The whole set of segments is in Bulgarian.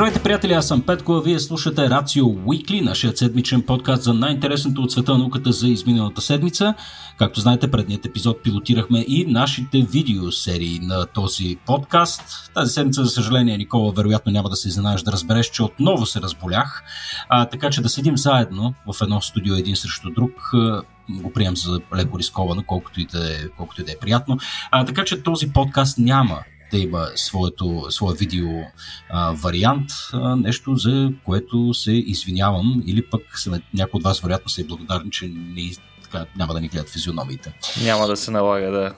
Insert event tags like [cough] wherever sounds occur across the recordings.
Здравейте, приятели, аз съм Петко, а вие слушате Рацио Уикли, нашия седмичен подкаст за най-интересното от света науката за изминалата седмица. Както знаете, предният епизод пилотирахме и нашите видеосерии на този подкаст. Тази седмица, за съжаление, Никола, вероятно няма да се изненадаш да разбереш, че отново се разболях. А, така че да седим заедно в едно студио един срещу друг го приемам за леко рисковано, колкото и да е, колкото и да е приятно. А, така че този подкаст няма да има своето, своя видео а, вариант, а, нещо за което се извинявам или пък някои от вас вероятно са и благодарни, че не, така, няма да ни гледат физиономиите. Няма да се налага да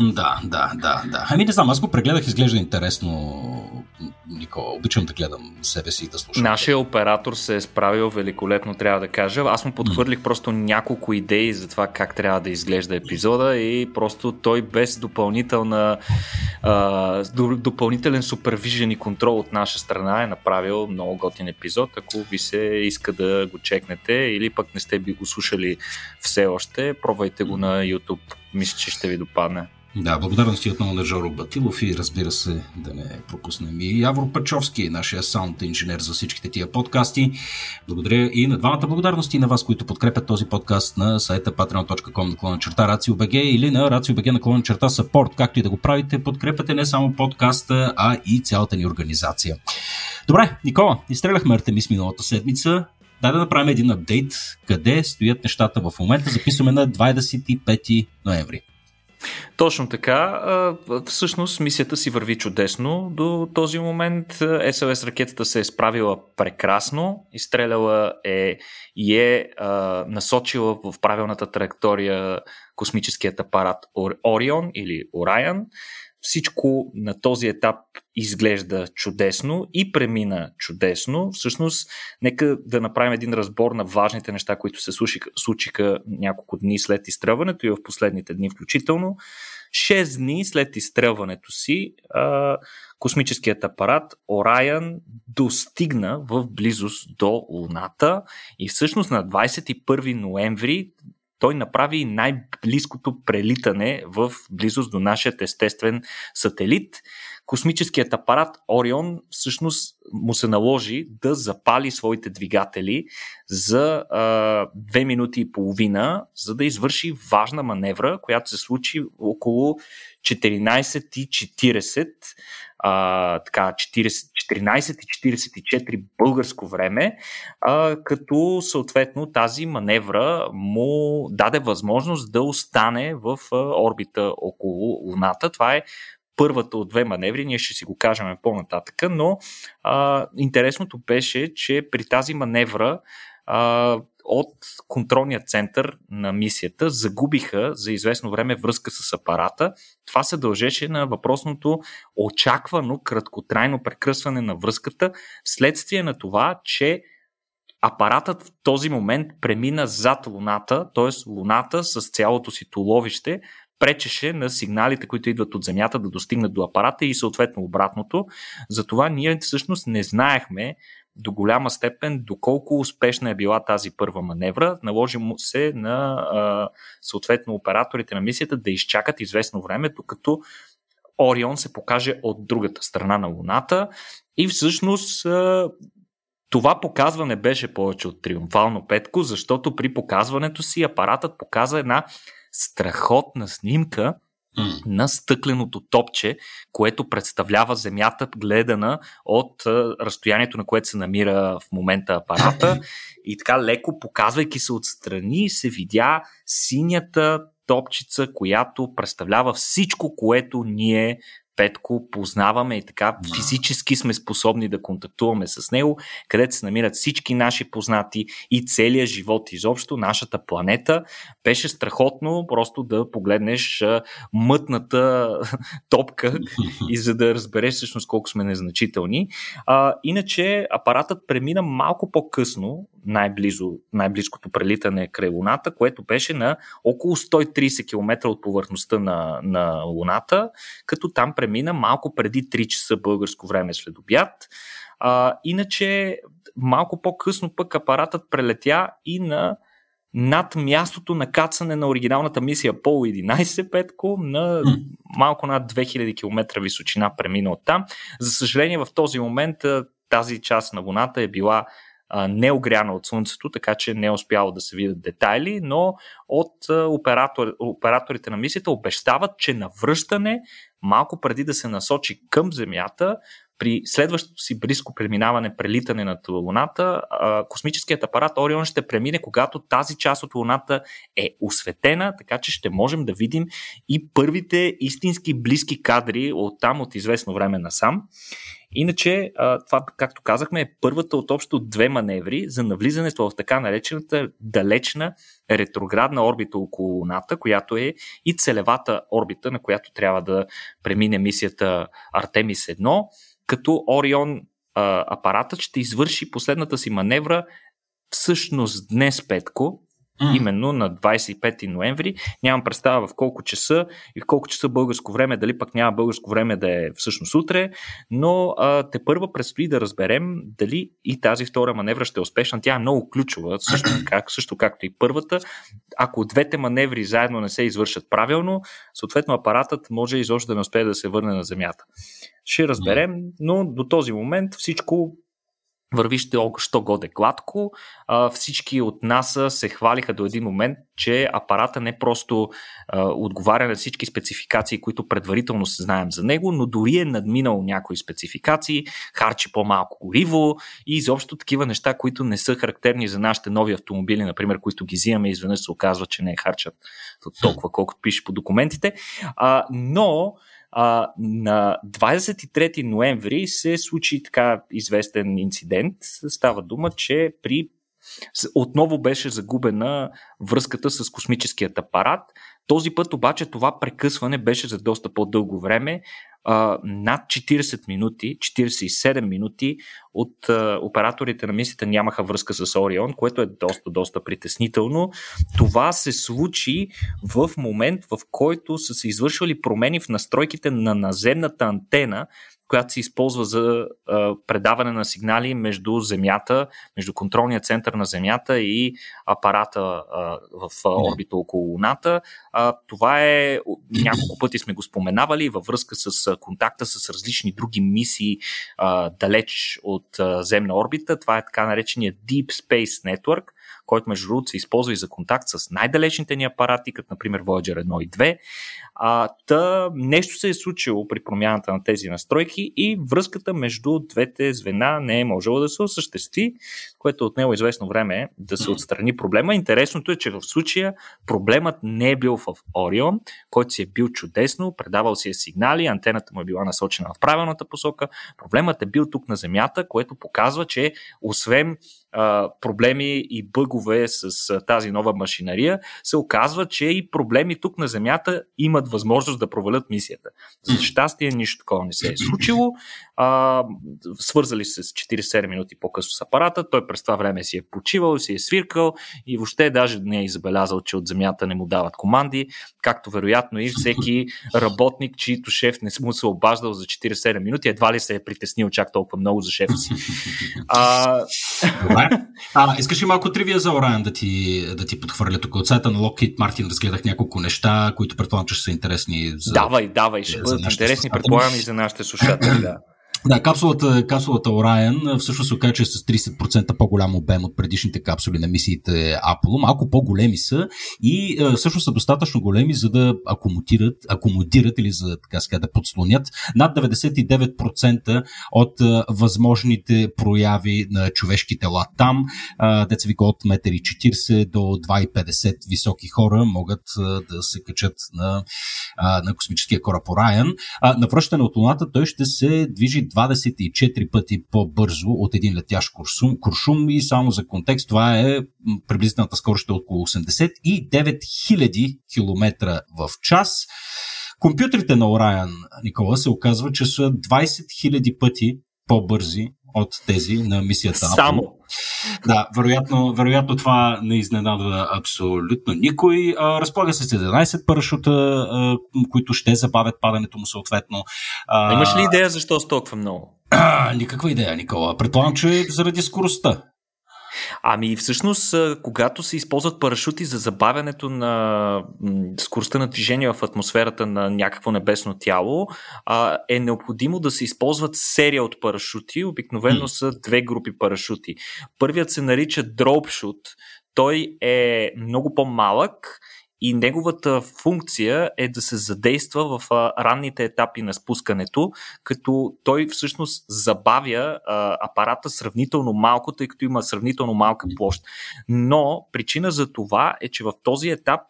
да, да, да, да. Ами не знам, аз го прегледах, изглежда интересно, Никола. Обичам да гледам себе си и да слушам. Нашия оператор се е справил великолепно, трябва да кажа. Аз му подхвърлих mm. просто няколко идеи за това как трябва да изглежда епизода и просто той без допълнителна а, допълнителен супервижен и контрол от наша страна е направил много готин епизод. Ако ви се иска да го чекнете или пък не сте би го слушали все още, пробвайте го на YouTube. Мисля, че ще ви допадне. Да, благодарности отново на Жоро Батилов и разбира се да не пропуснем и Явор Пачовски, нашия саунд инженер за всичките тия подкасти. Благодаря и на двамата благодарности на вас, които подкрепят този подкаст на сайта patreon.com наклона черта RACIO.BG или на RACIO.BG наклона черта support. Както и да го правите, подкрепяте не само подкаста, а и цялата ни организация. Добре, Никола, изстреляхме Артемис миналата седмица. Дай да направим един апдейт къде стоят нещата в момента. Записваме на 25 ноември. Точно така. Всъщност мисията си върви чудесно. До този момент СЛС ракетата се е справила прекрасно, изстреляла е и е насочила в правилната траектория космическият апарат Орион или Орайан. Всичко на този етап изглежда чудесно и премина чудесно. Всъщност, нека да направим един разбор на важните неща, които се случиха, няколко дни след изстрелването и в последните дни включително. Шест дни след изстрелването си, космическият апарат Орайан достигна в близост до Луната и всъщност на 21 ноември той направи най-близкото прелитане в близост до нашия естествен сателит. Космическият апарат Орион всъщност му се наложи да запали своите двигатели за а, две минути и половина, за да извърши важна маневра, която се случи около 14.40 а, така, 14.44 българско време, а, като съответно тази маневра му даде възможност да остане в а, орбита около Луната. Това е първата от две маневри, ние ще си го кажем по-нататък, но а, интересното беше, че при тази маневра а, от контролния център на мисията загубиха за известно време връзка с апарата. Това се дължеше на въпросното очаквано краткотрайно прекръсване на връзката, вследствие на това, че апаратът в този момент премина зад Луната, т.е. Луната с цялото си туловище пречеше на сигналите, които идват от Земята да достигнат до апарата и съответно обратното. Затова ние всъщност не знаехме до голяма степен доколко успешна е била тази първа маневра. Наложи му се на съответно операторите на мисията да изчакат известно време, докато Орион се покаже от другата страна на Луната и всъщност това показване беше повече от триумфално петко, защото при показването си апаратът показа една страхотна снимка на стъкленото топче, което представлява Земята, гледана от разстоянието, на което се намира в момента апарата. И така леко, показвайки се отстрани, се видя синята топчица, която представлява всичко, което ние Петко познаваме и така физически сме способни да контактуваме с него, където се намират всички наши познати и целият живот изобщо, нашата планета. Беше страхотно просто да погледнеш мътната [laughs] топка и за да разбереш всъщност колко сме незначителни. А, иначе апаратът премина малко по-късно, най-близо, най-близкото прелитане край Луната, което беше на около 130 км от повърхността на, на Луната, като там премина малко преди 3 часа българско време след обяд. А, иначе, малко по-късно пък апаратът прелетя и на над мястото на кацане на оригиналната мисия Пол 11 Петко на малко над 2000 км височина премина от там. За съжаление в този момент тази част на Луната е била неогряна от Слънцето, така че не е успяло да се видят детайли, но от оператор, операторите на мисията обещават, че на връщане, малко преди да се насочи към Земята, при следващото си близко преминаване, прелитане над Луната, космическият апарат Орион ще премине, когато тази част от Луната е осветена, така че ще можем да видим и първите истински близки кадри от там от известно време насам. Иначе, това, както казахме, е първата от общо две маневри за навлизането в така наречената далечна ретроградна орбита около Луната, която е и целевата орбита, на която трябва да премине мисията Артемис 1 като Орион апаратът ще извърши последната си маневра всъщност днес, Петко, Mm. Именно на 25 ноември. Нямам представа в колко часа и в колко часа българско време, дали пък няма българско време да е всъщност утре, но а, те първа предстои да разберем дали и тази втора маневра ще е успешна. Тя е много ключова, също, [clears throat] как, също както и първата. Ако двете маневри заедно не се извършат правилно, съответно апаратът може изобщо да не успее да се върне на Земята. Ще разберем, но до този момент всичко върви що годе гладко. А, всички от нас се хвалиха до един момент, че апарата не просто а, отговаря на всички спецификации, които предварително се знаем за него, но дори е надминал някои спецификации, харчи по-малко гориво и изобщо такива неща, които не са характерни за нашите нови автомобили, например, които ги взимаме изведнъж се оказва, че не харчат толкова, колкото пише по документите. А, но а, на 23 ноември се случи така известен инцидент. Става дума, че при отново беше загубена връзката с космическият апарат. Този път обаче това прекъсване беше за доста по-дълго време над 40 минути, 47 минути от операторите на мисията нямаха връзка с Орион, което е доста, доста притеснително. Това се случи в момент, в който са се извършвали промени в настройките на наземната антена, която се използва за а, предаване на сигнали между Земята, между контролния център на Земята и апарата а, в орбита около Луната. А, това е, няколко пъти сме го споменавали във връзка с контакта с различни други мисии а, далеч от а, земна орбита. Това е така наречения Deep Space Network, който между другото се използва и за контакт с най-далечните ни апарати, като например Voyager 1 и 2. А, та нещо се е случило при промяната на тези настройки и връзката между двете звена не е можела да се осъществи, което от него известно време да се отстрани проблема. Интересното е, че в случая проблемът не е бил в Орион, който си е бил чудесно, предавал си е сигнали, антената му е била насочена в правилната посока. Проблемът е бил тук на Земята, което показва, че освен а, проблеми и бъгове с а, тази нова машинария, се оказва, че и проблеми тук на Земята имат възможност да провалят мисията. За щастие нищо такова не се е случило. А, свързали се с 47 минути по-късно с апарата, той през това време си е почивал, си е свиркал и въобще даже не е забелязал, че от Земята не му дават команди, както вероятно и всеки [laughs] работник, чието шеф не му се обаждал за 47 минути, едва ли се е притеснил чак толкова много за шефа си. [laughs] А, Добре. [laughs] А, искаш ли малко тривия за Орайан да ти, да ти подхвърля тук от сайта на Lockheed Martin разгледах няколко неща, които предполагам, че са интересни за Давай, давай, ще бъдат интересни, предполагам и за нашите слушатели, да. Да, капсулата, капсулата Orion всъщност се оказа, че е с 30% по-голям обем от предишните капсули на мисиите Apollo. Малко по-големи са и всъщност са достатъчно големи, за да акомодират, акомодират или за така ска, да подслонят над 99% от възможните прояви на човешки тела там. Деца вика от 1,40 до 2,50 високи хора могат да се качат на, на космическия кораб Orion. На връщане от Луната той ще се движи 24 пъти по-бързо от един летящ куршум, куршум и само за контекст това е приблизителната скорост е около 89 000 км в час. Компютрите на Orion, Никола, се оказва, че са 20 000 пъти по-бързи от тези на мисията Само. Да, вероятно, вероятно това не изненадва абсолютно никой. разполага се с 11 парашута, които ще забавят падането му съответно. А, имаш ли идея защо толкова много? А, [clears throat] никаква идея, Никола. Предполагам, че заради скоростта. Ами всъщност, когато се използват парашути за забавянето на скоростта на движение в атмосферата на някакво небесно тяло, е необходимо да се използват серия от парашути. Обикновено са две групи парашути. Първият се нарича дропшут. Той е много по-малък и неговата функция е да се задейства в ранните етапи на спускането, като той всъщност забавя апарата сравнително малко, тъй като има сравнително малка площ. Но причина за това е, че в този етап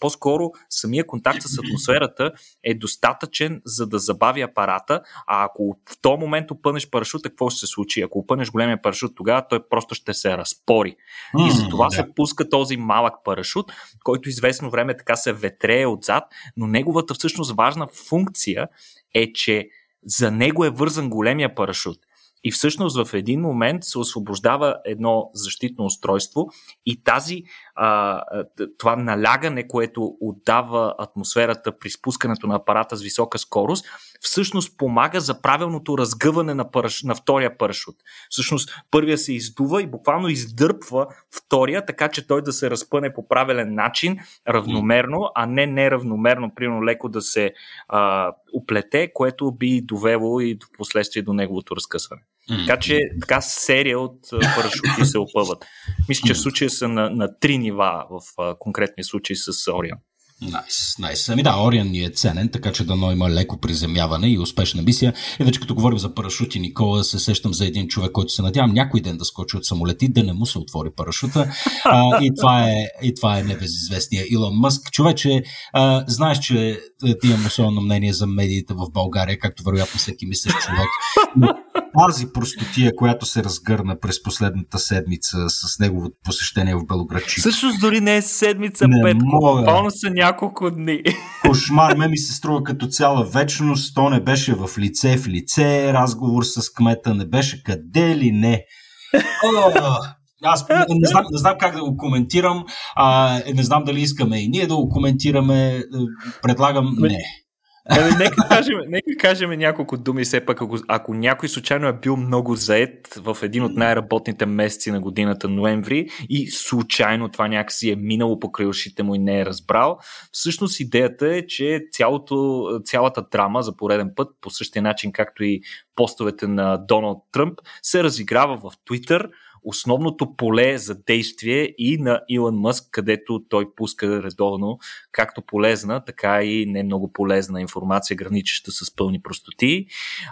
по-скоро самия контакт с атмосферата е достатъчен за да забави апарата, а ако в този момент опънеш парашута, какво ще се случи? Ако опънеш големия парашут, тогава той просто ще се разпори. И за това се пуска този малък парашут, който известно време така се ветрее отзад, но неговата всъщност важна функция е, че за него е вързан големия парашут. И всъщност в един момент се освобождава едно защитно устройство и тази, това налягане, което отдава атмосферата при спускането на апарата с висока скорост, всъщност помага за правилното разгъване на, параш... на втория парашут. Всъщност първия се издува и буквално издърпва втория, така че той да се разпъне по правилен начин, равномерно, а не неравномерно, примерно леко да се а, уплете, което би довело и до последствие до неговото разкъсване. Така че така серия от парашути се опъват. Мисля, че в случая са на, на три нива в конкретни случаи с Орион. Найс, найс. Ами да, Ориан ни е ценен, така че дано има леко приземяване и успешна мисия. И вече като говорим за парашути, Никола, се сещам за един човек, който се надявам някой ден да скочи от самолети, да не му се отвори парашута. А, и, това е, и това е небезизвестния Илон Мъск. Човече, а, знаеш, че ти имам особено мнение за медиите в България, както вероятно всеки мислиш човек. Тази простотия, която се разгърна през последната седмица с неговото посещение в Белоградчик. Всъщност дори не е седмица, не Петко. Буквално са няколко дни. Кошмар, ме ми се струва като цяла вечност. То не беше в лице в лице, разговор с кмета не беше къде ли не. Аз не, не, знам, не знам как да го коментирам. А, не знам дали искаме и ние да го коментираме. Предлагам не. Ами, нека, кажем, нека кажем няколко думи все пак, ако, ако някой случайно е бил много заед в един от най-работните месеци на годината ноември и случайно това някакси е минало покрай ушите му и не е разбрал, всъщност идеята е, че цялото, цялата драма за пореден път, по същия начин както и постовете на Доналд Тръмп, се разиграва в Твитър, основното поле за действие и на Илон Мъск, където той пуска редовно както полезна, така и не много полезна информация, граничеща с пълни простоти.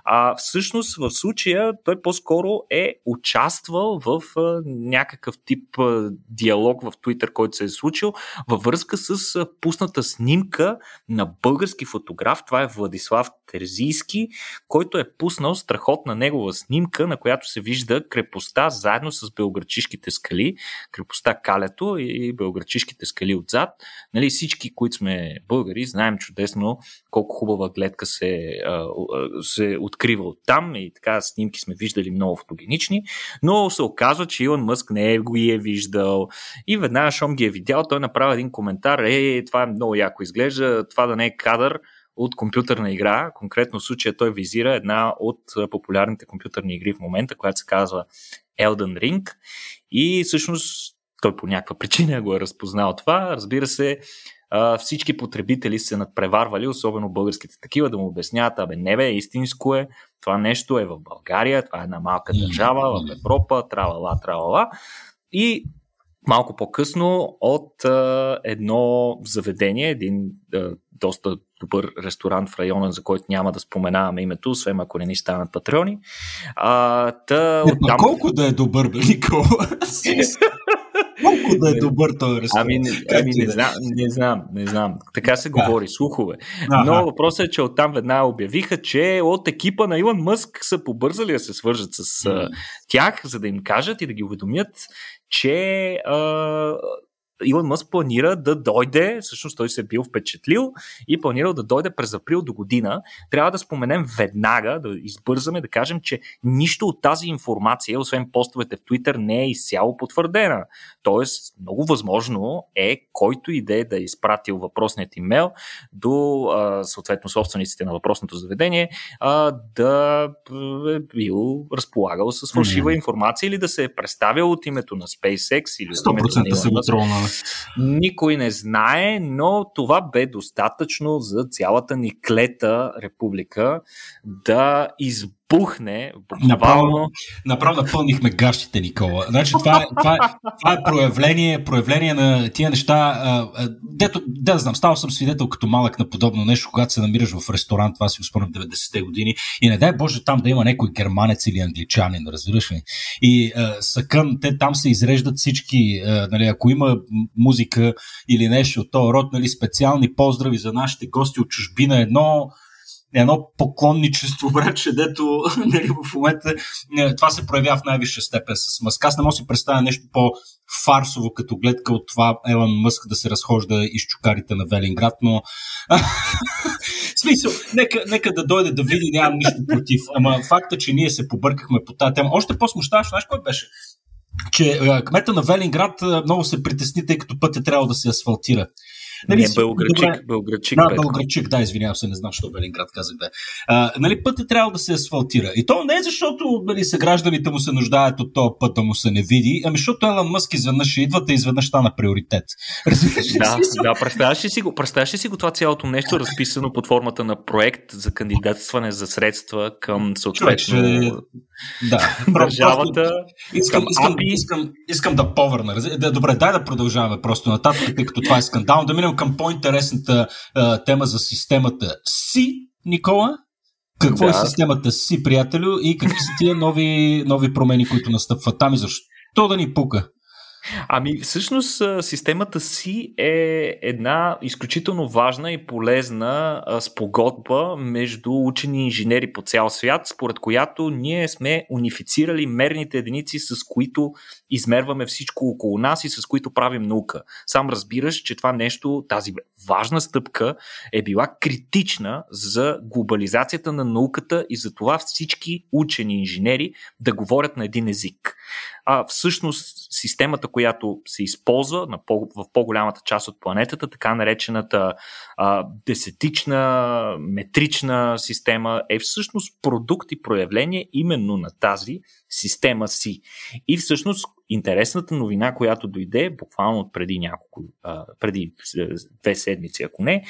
А всъщност в случая той по-скоро е участвал в а, някакъв тип а, диалог в Твитър, който се е случил във връзка с а, пусната снимка на български фотограф. Това е Владислав Терзийски, който е пуснал страхотна негова снимка, на която се вижда крепостта заедно с белграчишките скали, крепостта Калето и белграчишките скали отзад. Нали, всички, които сме българи, знаем чудесно колко хубава гледка се, се открива от там и така снимки сме виждали много фотогенични, но се оказва, че Илон Мъск не е го е виждал и веднага, щом ги е видял, той направи един коментар, е, това е много яко изглежда, това да не е кадър, от компютърна игра. Конкретно в случая той визира една от популярните компютърни игри в момента, която се казва Elden Ring. И всъщност той по някаква причина го е разпознал това. Разбира се, всички потребители се надпреварвали, особено българските такива, да му обясняват, абе не бе, истинско е, това нещо е в България, това е една малка държава в Европа, тралала, тралала. И малко по-късно от а, едно заведение, един а, доста добър ресторант в района, за който няма да споменаваме името, освен ако не ни станат патреони. А, та, не, оттам... Колко да е добър, бе, Никола? [laughs] Колко да е добър този ресторант? Ами, ами не, знам, не знам, не знам. Така се говори, слухове. Но въпросът е, че оттам веднага обявиха, че от екипа на Илон Мъск са побързали да се свържат с mm. тях, за да им кажат и да ги уведомят, че а, Илон Мъск планира да дойде, всъщност той се е бил впечатлил и планирал да дойде през април до година. Трябва да споменем веднага, да избързаме, да кажем, че нищо от тази информация, освен постовете в Twitter, не е изцяло потвърдена. Тоест, много възможно е, който иде да е изпратил въпросният имейл до а, съответно собствениците на въпросното заведение, а, да е бил разполагал с фалшива mm-hmm. информация или да се е представил от името на SpaceX или от името на го Никой не знае, но това бе достатъчно за цялата ни клета република да изб пухне. Направо, направо напълнихме гащите, Никола. Значи, това, е, това, е, това е проявление, проявление на тия неща. Дето, да знам, ставал съм свидетел като малък на подобно нещо, когато се намираш в ресторант, това си го спомням 90-те години, и не дай Боже там да има някой германец или англичанин, разбираш ли? И а, съкън, те там се изреждат всички, а, нали, ако има музика или нещо от този род, нали, специални поздрави за нашите гости от чужбина, едно едно поклонничество, [laughs] братче, дето нали, в момента е, това се проявява в най-висша степен с Мъск. Аз не мога да си представя нещо по-фарсово като гледка от това Елан Мъск да се разхожда из чукарите на Велинград, но [laughs] смисъл, нека, нека да дойде да види, нямам нищо против. Ама факта, че ние се побъркахме по тази тема, още по-смущаващо, знаеш кой беше? че кмета на Велинград много се притесни, тъй като пътя трябва да се асфалтира. Нали, не, Белградчик, Белградчик. Да, Белградчик, да, извинявам се, не знам, що Велинград казах да. А, нали, пътят трябва да се асфалтира. И то не е защото нали, са гражданите му се нуждаят от този път да му се не види, ами защото Елан Мъск изведнъж идват и изведнъж стана приоритет. [laughs] да, да, представяш ли си го, представяш ли си го това цялото нещо разписано под формата на проект за кандидатстване за средства към съответно да, [laughs] държавата. Искам, искам, искам, искам да повърна. Да, добре, дай да продължаваме просто нататък, тъй като това е скандал. Да минем към по-интересната а, тема за системата си, Никола. Какво е да. е системата си, приятелю, и какви са тия нови, нови промени, които настъпват там и защо да ни пука? Ами, всъщност, системата си е една изключително важна и полезна спогодба между учени и инженери по цял свят, според която ние сме унифицирали мерните единици, с които измерваме всичко около нас и с които правим наука. Сам разбираш, че това нещо, тази важна стъпка е била критична за глобализацията на науката и за това всички учени инженери да говорят на един език а всъщност системата, която се използва на по, в по-голямата част от планетата, така наречената а, десетична, метрична система, е всъщност продукт и проявление именно на тази система си. И всъщност интересната новина, която дойде буквално преди няколко, а, преди две седмици, ако не,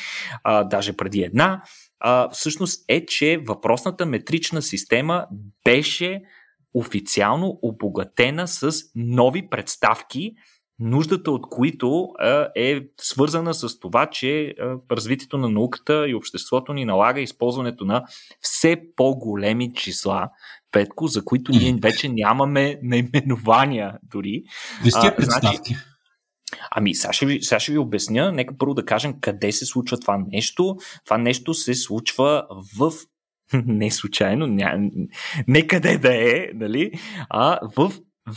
а, даже преди една, а, всъщност е, че въпросната метрична система беше официално обогатена с нови представки, нуждата от които е свързана с това, че развитието на науката и обществото ни налага използването на все по-големи числа, Петко, за които ние вече нямаме наименования дори. Вести представки. Значи, Ами, сега ще, ви, сега ще ви обясня. Нека първо да кажем къде се случва това нещо. Това нещо се случва в [laughs] не случайно, ня, не да е, нали, а в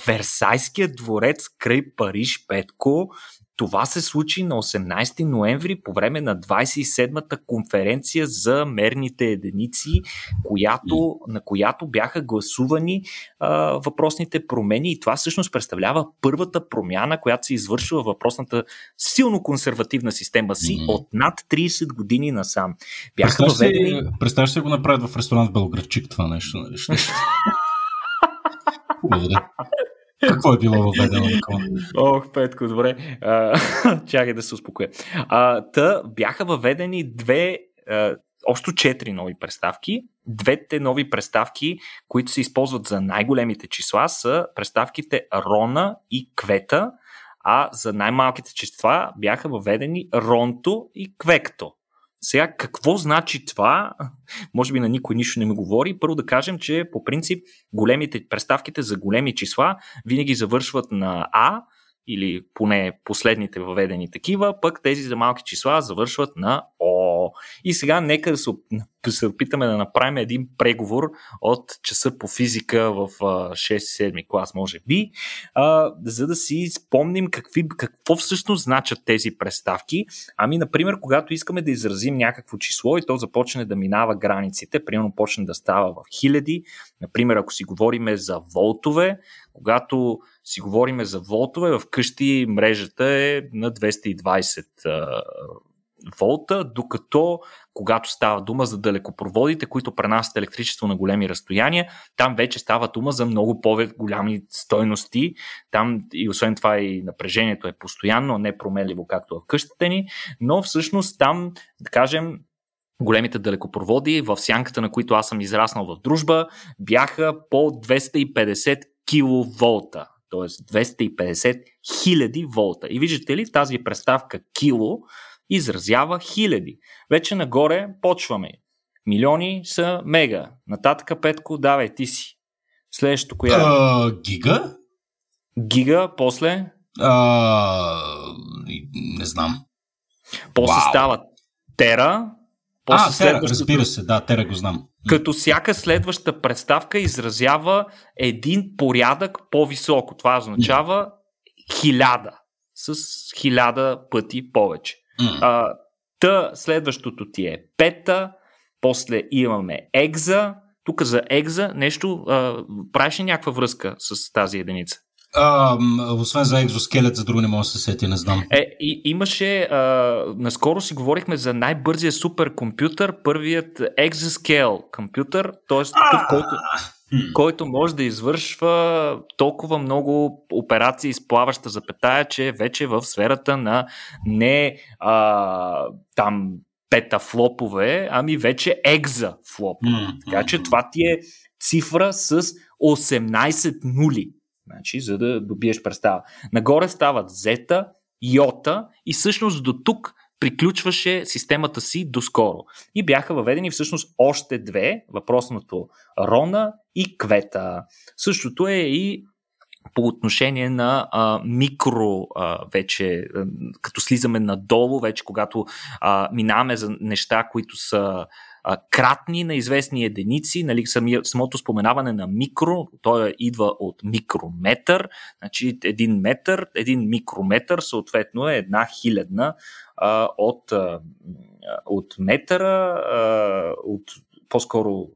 Версайския дворец край Париж, Петко, това се случи на 18 ноември по време на 27-та конференция за мерните единици, която, на която бяха гласувани а, въпросните промени и това всъщност представлява първата промяна, която се извършва въпросната силно консервативна система си mm-hmm. от над 30 години насам. Бяха въведени... Представяш се го направят в ресторант в Белградчик това нещо. Нали? [laughs] Благодаря. Какво е било въведено, Никола? Ох, Петко, добре. А, [laughs] чакай да се успокоя. А, та бяха въведени две, а, общо четири нови представки. Двете нови представки, които се използват за най-големите числа, са представките Рона и Квета, а за най-малките числа бяха въведени Ронто и Квекто. Сега, какво значи това? Може би на никой нищо не ми говори. Първо да кажем, че по принцип големите представките за големи числа винаги завършват на А или поне последните въведени такива, пък тези за малки числа завършват на О. И сега нека да се, опитаме да направим един преговор от часа по физика в 6-7 клас, може би, а, за да си спомним какви, какво всъщност значат тези представки. Ами, например, когато искаме да изразим някакво число и то започне да минава границите, примерно почне да става в хиляди, например, ако си говориме за волтове, когато си говориме за волтове, в къщи мрежата е на 220 волта, докато когато става дума за далекопроводите, които пренасят електричество на големи разстояния, там вече става дума за много по-голями стойности. Там и освен това и напрежението е постоянно, не променливо, както в къщата ни, но всъщност там, да кажем, големите далекопроводи, в сянката на които аз съм израснал в дружба, бяха по 250 киловолта т.е. 250 хиляди волта. И виждате ли, тази представка кило изразява хиляди. Вече нагоре почваме. Милиони са мега. Нататъка, Петко, давай, ти си. Следващото коя е? Uh, гига? Гига, после? Uh, не знам. После wow. става тера. После а, тера, разбира се, да, тера го знам. Като всяка следваща представка изразява един порядък по-високо. Това означава хиляда. С хиляда пъти повече. Mm. А, та следващото ти е пета, после имаме екза. Тук за екза нещо а, правиш ли някаква връзка с тази единица? А, освен за екзоскелет, за друго не мога да се сети, не знам. Е, и, имаше, а, наскоро си говорихме за най-бързия суперкомпютър, първият Exascale компютър, т.е. такъв, който, който може да извършва толкова много операции с плаваща запетая, че вече в сферата на не а, там петафлопове, ами вече екзафлопове. Mm-hmm. Така че това ти е цифра с 18 нули. Значи, за да добиеш представа. Нагоре стават зета, йота и всъщност до тук приключваше системата си доскоро. И бяха въведени всъщност още две, въпросното Рона и Квета. Същото е и по отношение на а, микро а, вече, а, като слизаме надолу, вече когато а, минаваме за неща, които са а, кратни на известни единици, нали, самия, самото споменаване на микро, той идва от микрометър, значи един метър, един микрометър съответно е една хилядна а, от, а, от метъра, а, от по-скоро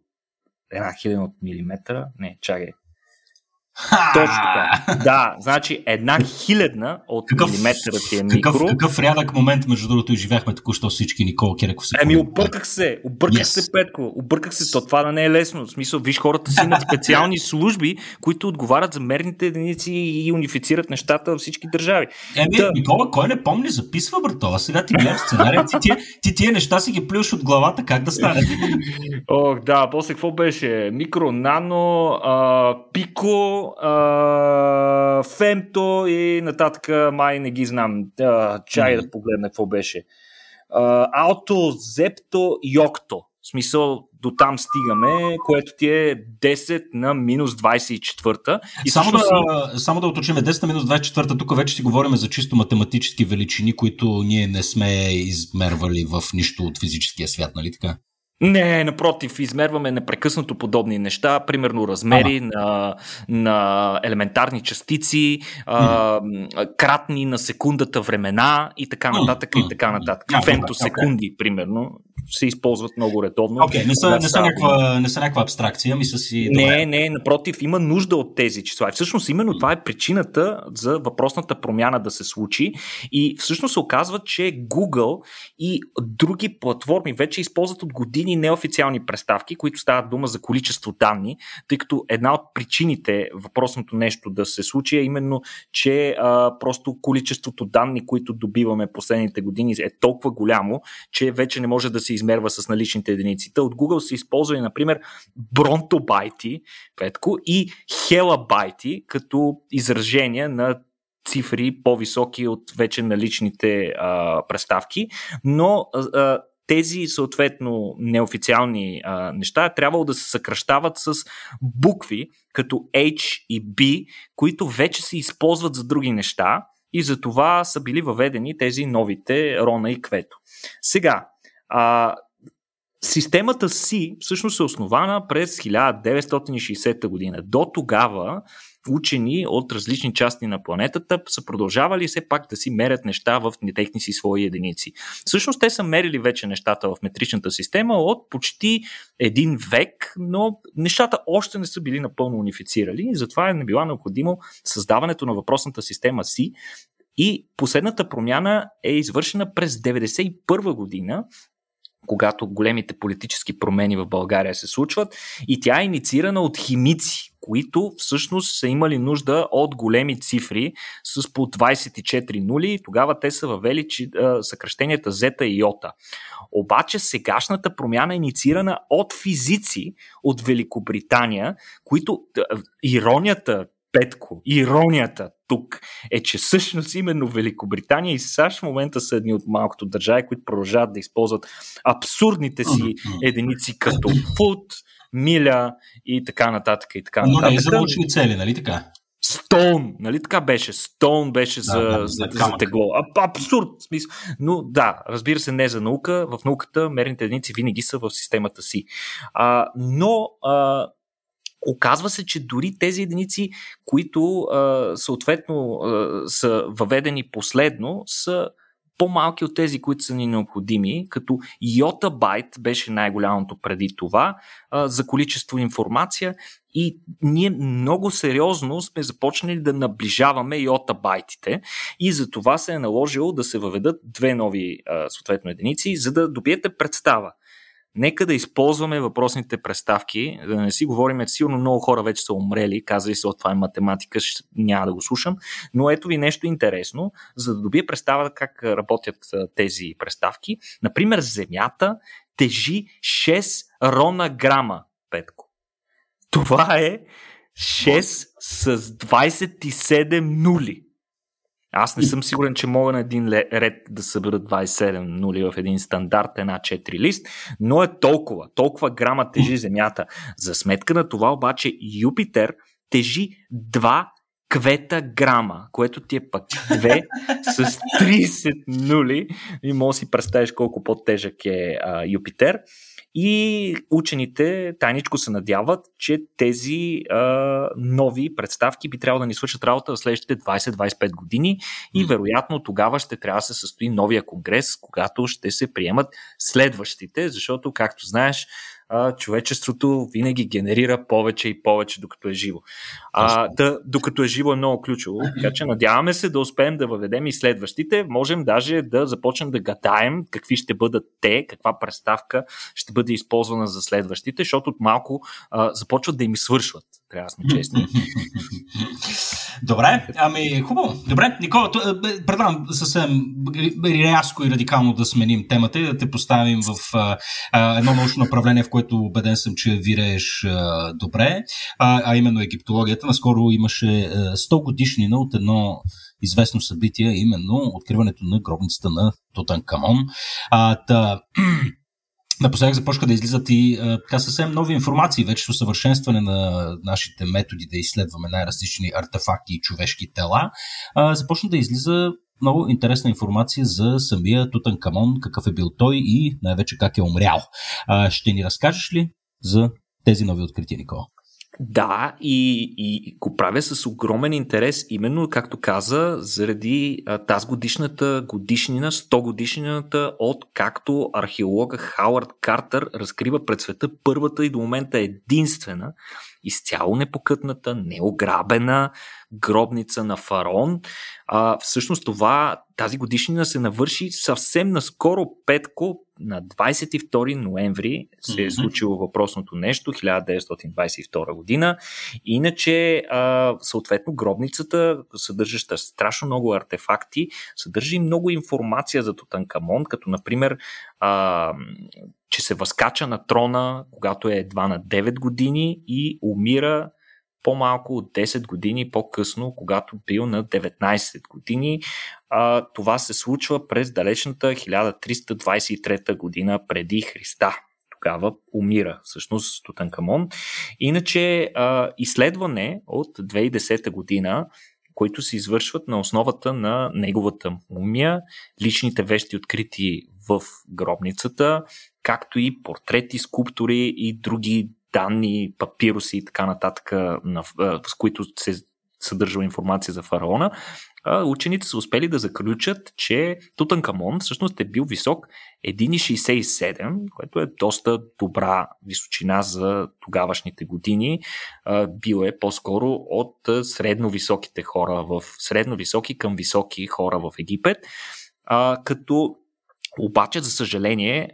една хилядна от милиметъра, не, чакай, точно така. Да, значи една хилядна от какъв, милиметъра ти е микро. Какъв, какъв рядък момент, между другото, изживяхме току-що всички Никола Киреков. Се Еми, обърках се, обърках yes. се, Петко, обърках се, то това да не е лесно. В смисъл, виж, хората си имат специални [laughs] служби, които отговарят за мерните единици и унифицират нещата във всички държави. Еми, да. Никола, кой не помни, записва, братова. Сега ти гледаш сценария, ти, ти, ти тия неща си ги плюш от главата, как да стане? [laughs] Ох, да, после какво беше? Микро, нано, а, пико, а, Фемто и нататък май не ги знам. А, чай mm-hmm. да погледна какво беше. А, Алто, Зепто, Йокто. В смисъл, до там стигаме, което ти е 10 на минус 24. И само, да, си... само да уточним, 10 на минус 24, тук вече си говорим за чисто математически величини, които ние не сме измервали в нищо от физическия свят, нали така? Не, напротив, измерваме непрекъснато подобни неща, примерно размери на, на елементарни частици, а, кратни на секундата времена и така нататък и така нататък. Фемтосекунди, примерно, се използват много редовно. Okay, не, са, не, са някаква, не са някаква абстракция, мисля си. Не, не, напротив, има нужда от тези числа. И всъщност именно това е причината за въпросната промяна да се случи. И всъщност се оказва, че Google и други платформи вече използват от години неофициални представки, които стават дума за количество данни, тъй като една от причините въпросното нещо да се случи е именно, че а, просто количеството данни, които добиваме последните години е толкова голямо, че вече не може да се измерва с наличните единици. От Google са използвали, например, бронтобайти, Петко, и хелабайти като изражения на цифри по-високи от вече наличните а, представки, но а, тези съответно неофициални а, неща трябвало да се съкръщават с букви като H и B, които вече се използват за други неща и за това са били въведени тези новите Рона и Квето. Сега, А, Системата си всъщност е основана през 1960 година. До тогава учени от различни части на планетата са продължавали все пак да си мерят неща в техни си свои единици. Всъщност те са мерили вече нещата в метричната система от почти един век, но нещата още не са били напълно унифицирали и затова е не била необходимо създаването на въпросната система си. И последната промяна е извършена през 1991 година когато големите политически промени в България се случват и тя е инициирана от химици, които всъщност са имали нужда от големи цифри с по 24 нули и тогава те са въвели съкръщенията зета и йота. Обаче сегашната промяна е инициирана от физици от Великобритания, които иронията Петко, иронията тук е, че всъщност именно Великобритания и САЩ в момента са едни от малкото държави, които продължават да използват абсурдните си единици като фут, миля и така нататък. И така нататък. Но не е за научни цели, нали така? Стоун, нали така беше? Стоун беше за, да, да, за, за тегло. А, абсурд, смисъл. Но да, разбира се, не за наука. В науката мерните единици винаги са в системата си. А, но а, Оказва се, че дори тези единици, които съответно са въведени последно, са по-малки от тези, които са ни необходими, като йота байт беше най-голямото преди това а, за количество информация. И ние много сериозно сме започнали да наближаваме йота байтите и за това се е наложило да се въведат две нови а, съответно единици, за да добиете представа Нека да използваме въпросните преставки, да не си говорим, сигурно много хора вече са умрели, казали се, от това е математика, няма да го слушам, но ето ви нещо интересно, за да добия представа как работят тези преставки. Например, Земята тежи 6 рона грама, Петко. Това е 6 с 27 нули. Аз не съм сигурен, че мога на един ред да събера 27 нули в един стандартен А4 лист, но е толкова. Толкова грама тежи Земята. За сметка на това обаче Юпитер тежи 2 квета грама, което ти е пък 2 с 30 нули. И може да си представиш колко по-тежък е а, Юпитер. И учените тайничко се надяват, че тези а, нови представки би трябвало да ни свършат работа в следващите 20-25 години и вероятно тогава ще трябва да се състои новия конгрес, когато ще се приемат следващите, защото, както знаеш, а, човечеството винаги генерира повече и повече, докато е живо. А, да, докато е живо е много ключово, така че надяваме се да успеем да въведем и следващите. Можем даже да започнем да гадаем какви ще бъдат те, каква представка ще бъде използвана за следващите, защото от малко а, започват да им свършват. Трябва да сме честни. [laughs] Добре, ами хубаво. Добре, Никола, е, предлагам съвсем рязко и радикално да сменим темата и да те поставим в а, едно научно направление, в което убеден съм, че вирееш а, добре, а, а именно египтологията. Наскоро имаше 100 годишнина от едно известно събитие, именно откриването на гробницата на Тутанкамон. А, та, Напоследък започва да излизат и така съвсем нови информации, вече усъвършенстване на нашите методи да изследваме най-различни артефакти и човешки тела. А, започна да излиза много интересна информация за самия Тутанкамон, какъв е бил той и най-вече как е умрял. А, ще ни разкажеш ли за тези нови открития, Никола? Да, и, и го правя с огромен интерес, именно, както каза, заради тази годишната годишнина, 100 годишнината от както археолога Хауърд Картер разкрива пред света първата и до момента единствена, изцяло непокътната, неограбена гробница на фараон. А, всъщност това, тази годишнина се навърши съвсем наскоро, Петко, на 22 ноември се е случило въпросното нещо, 1922 година. Иначе, а, съответно, гробницата, съдържаща страшно много артефакти, съдържа и много информация за Тутанкамон, като например, а, че се възкача на трона, когато е едва на 9 години и умира по-малко от 10 години по-късно, когато бил на 19 години. А, това се случва през далечната 1323 година преди Христа. Тогава умира всъщност Тутанкамон. Иначе а, изследване от 2010 година които се извършват на основата на неговата мумия, личните вещи открити в гробницата, както и портрети, скулптури и други данни, папируси и така нататък, с които се съдържала информация за фараона, учените са успели да заключат, че Тутанкамон всъщност е бил висок 1,67, което е доста добра височина за тогавашните години. Бил е по-скоро от средно високите хора в средно високи към високи хора в Египет. Като обаче, за съжаление,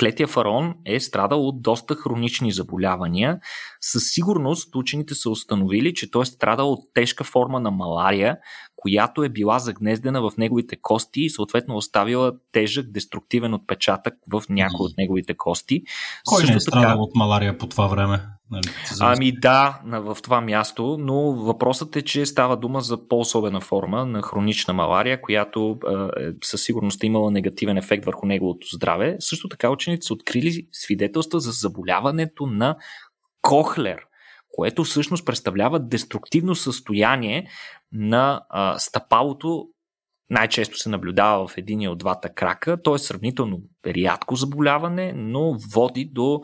клетия фараон е страдал от доста хронични заболявания. Със сигурност учените са установили, че той е страдал от тежка форма на малария, която е била загнездена в неговите кости и съответно оставила тежък деструктивен отпечатък в някои от неговите кости. Кой Също не е страдал така... от малария по това време? Нали, ами да, в това място, но въпросът е, че става дума за по-особена форма на хронична малария, която е, със сигурност е имала негативен ефект върху неговото здраве. Също така учените са открили свидетелства за заболяването на Кохлер, което всъщност представлява деструктивно състояние на а, стъпалото най-често се наблюдава в един от двата крака. То е сравнително рядко заболяване, но води до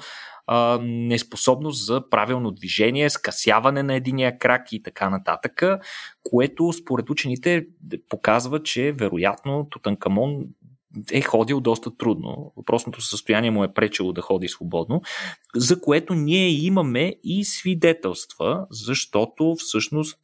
а, неспособност за правилно движение, скъсяване на единия крак и така нататък, което според учените показва, че вероятно Тутанкамон е ходил доста трудно. Въпросното състояние му е пречело да ходи свободно, за което ние имаме и свидетелства, защото всъщност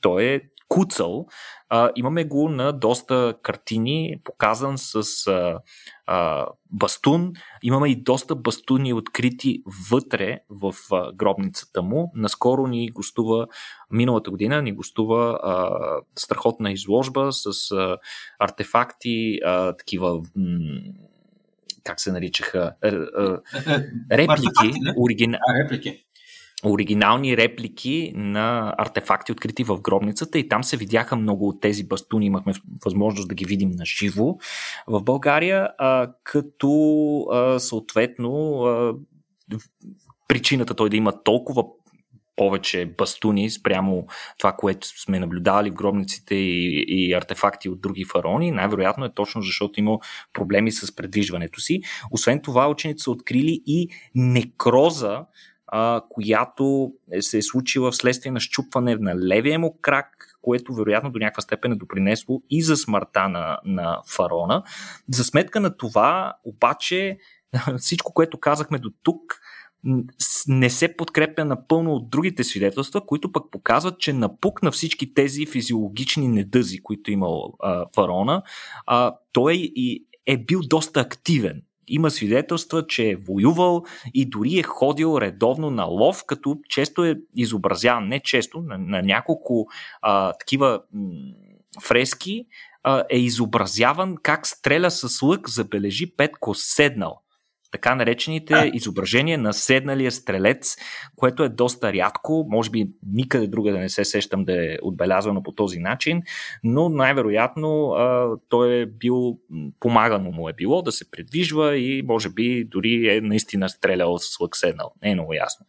той е куцал. А, имаме го на доста картини, показан с а, а, бастун. Имаме и доста бастуни открити вътре в а, гробницата му. Наскоро ни гостува, миналата година ни гостува а, страхотна изложба с а, артефакти, а, такива. М- как се наричаха? [laughs] Реплики. Оригина... реплики оригинални реплики на артефакти, открити в гробницата и там се видяха много от тези бастуни, имахме възможност да ги видим на живо в България, а, като а, съответно а, причината той да има толкова повече бастуни спрямо това, което сме наблюдавали в гробниците и, и артефакти от други фараони. Най-вероятно е точно защото има проблеми с предвижването си. Освен това, учените са открили и некроза а, която се е случила вследствие на щупване на левия му крак, което вероятно до някаква степен е допринесло и за смъртта на, на фарона. За сметка на това, обаче, [laughs] всичко, което казахме до тук, не се подкрепя напълно от другите свидетелства, които пък показват, че напук на всички тези физиологични недъзи, които имал а, фараона, а, той и е бил доста активен има свидетелства, че е воювал и дори е ходил редовно на лов, като често е изобразяван, не често, на, на няколко а, такива м- фрески а, е изобразяван как стреля с лък, забележи Петко седнал така наречените а. изображения на седналия стрелец, което е доста рядко, може би никъде друга да не се сещам да е отбелязвано по този начин, но най-вероятно а, той е бил, помагано му е било да се предвижва и може би дори е наистина стрелял с лък седнал. Не е много ясно.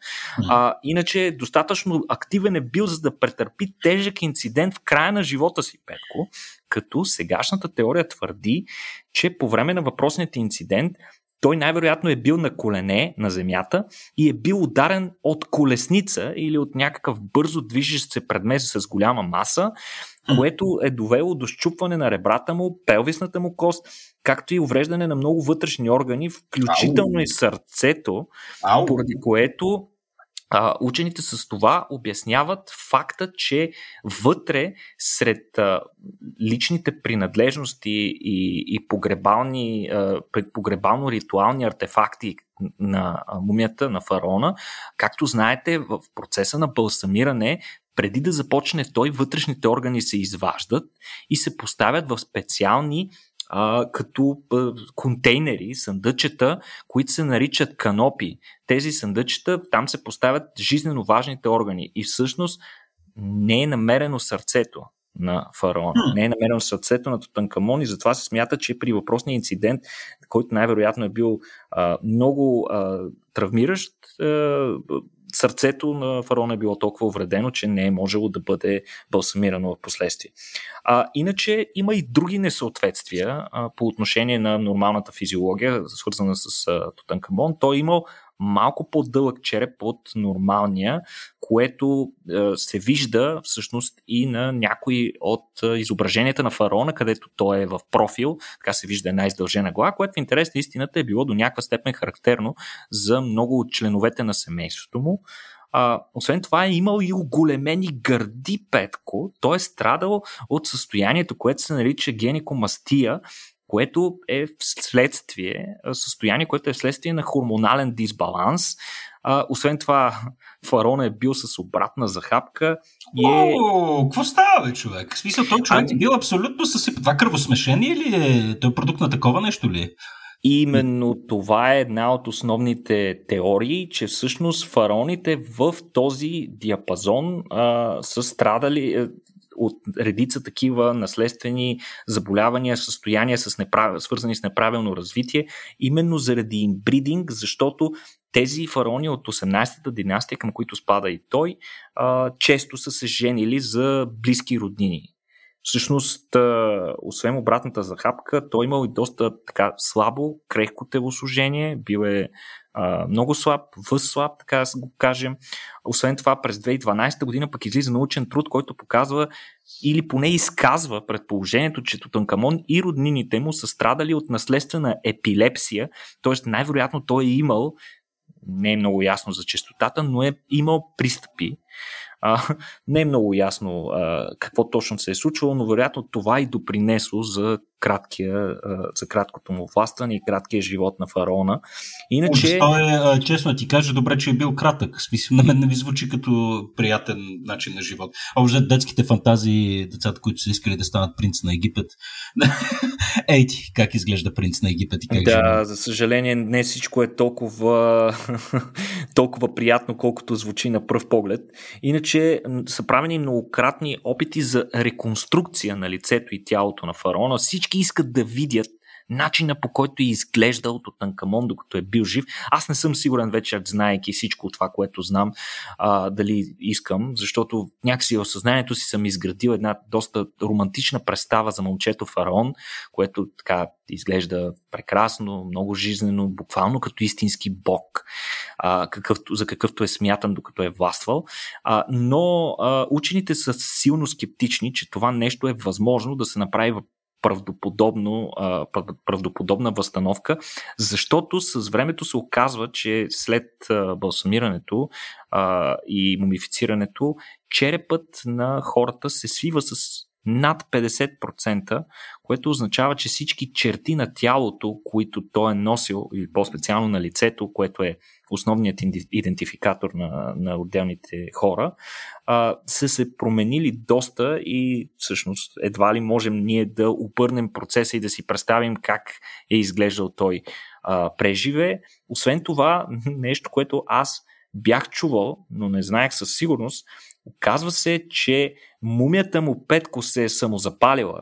А, иначе достатъчно активен е бил за да претърпи тежък инцидент в края на живота си, Петко, като сегашната теория твърди, че по време на въпросният инцидент той най-вероятно е бил на колене на земята и е бил ударен от колесница или от някакъв бързо движещ се предмет с голяма маса, което е довело до щупване на ребрата му, пелвисната му кост, както и увреждане на много вътрешни органи, включително Ау. и сърцето, Ау. поради което а, учените с това обясняват факта, че вътре сред а, личните принадлежности и, и погребални, а, погребално-ритуални артефакти на мумията на фараона, както знаете, в процеса на балсамиране преди да започне той, вътрешните органи се изваждат и се поставят в специални а, като а, контейнери, съндъчета, които се наричат канопи. Тези съндъчета, там се поставят жизненно важните органи и всъщност не е намерено сърцето. На фараона. Не е намерено сърцето на Тутанкамон и затова се смята, че при въпросния инцидент, който най-вероятно е бил а, много а, травмиращ, а, сърцето на фараона е било толкова увредено, че не е можело да бъде балсамирано в последствие. А, иначе има и други несъответствия а, по отношение на нормалната физиология, свързана с а, Тутанкамон. Той е имал малко по-дълъг череп от нормалния, което е, се вижда всъщност и на някои от е, изображенията на фараона, където той е в профил, така се вижда една издължена глава, което в интерес на истината е било до някаква степен характерно за много от членовете на семейството му. А, освен това е имал и оголемени гърди Петко. Той е страдал от състоянието, което се нарича геникомастия, което е следствие, състояние, което е вследствие на хормонален дисбаланс. А, освен това, фарон е бил с обратна захапка. И е... О, какво става, бе, човек? В смисъл, той човек а... е бил абсолютно съсип. Това кръвосмешение ли е? Той е продукт на такова нещо ли е? Именно това е една от основните теории, че всъщност фараоните в този диапазон а, са страдали, е, от редица такива наследствени заболявания, състояния с неправ... свързани с неправилно развитие, именно заради имбридинг, защото тези фараони от 18-та династия, към които спада и той, често са се женили за близки роднини. Всъщност, освен обратната захапка, той имал и доста така слабо, крехко телосложение, бил е много слаб, възслаб, така да го кажем. Освен това, през 2012 година пък излиза научен труд, който показва или поне изказва предположението, че Тутанкамон и роднините му са страдали от наследствена епилепсия, т.е. най-вероятно той е имал, не е много ясно за честотата, но е имал пристъпи а, не е много ясно а, какво точно се е случвало, но вероятно това и допринесло за, краткия, за краткото му властване и краткия живот на фараона. Иначе... Той е, честно ти кажа, добре, че е бил кратък. Смисъл, на мен не ми звучи като приятен начин на живот. А уже детските фантазии, децата, които са искали да станат принц на Египет. [laughs] Ей ти, как изглежда принц на Египет и как Да, живот. за съжаление, не всичко е толкова, [laughs] толкова приятно, колкото звучи на пръв поглед. Иначе че са правени многократни опити за реконструкция на лицето и тялото на фараона. Всички искат да видят начина по който е изглеждал от Танкамон, докато е бил жив. Аз не съм сигурен вече, знаеки всичко това, което знам, а, дали искам, защото някакси в съзнанието си съм изградил една доста романтична представа за момчето фараон, което така изглежда прекрасно, много жизнено, буквално като истински бог, а, какъвто, за какъвто е смятан докато е властвал. А, но а, учените са силно скептични, че това нещо е възможно да се направи правдоподобно, правдоподобна възстановка, защото с времето се оказва, че след балсамирането и мумифицирането, черепът на хората се свива с над 50%, което означава, че всички черти на тялото, които той е носил, или по-специално на лицето, което е основният идентификатор на, на отделните хора, а, са се променили доста и всъщност едва ли можем ние да обърнем процеса и да си представим как е изглеждал той а, преживе. Освен това, [laughs] нещо, което аз бях чувал, но не знаех със сигурност, оказва се, че мумията му Петко се е самозапалила.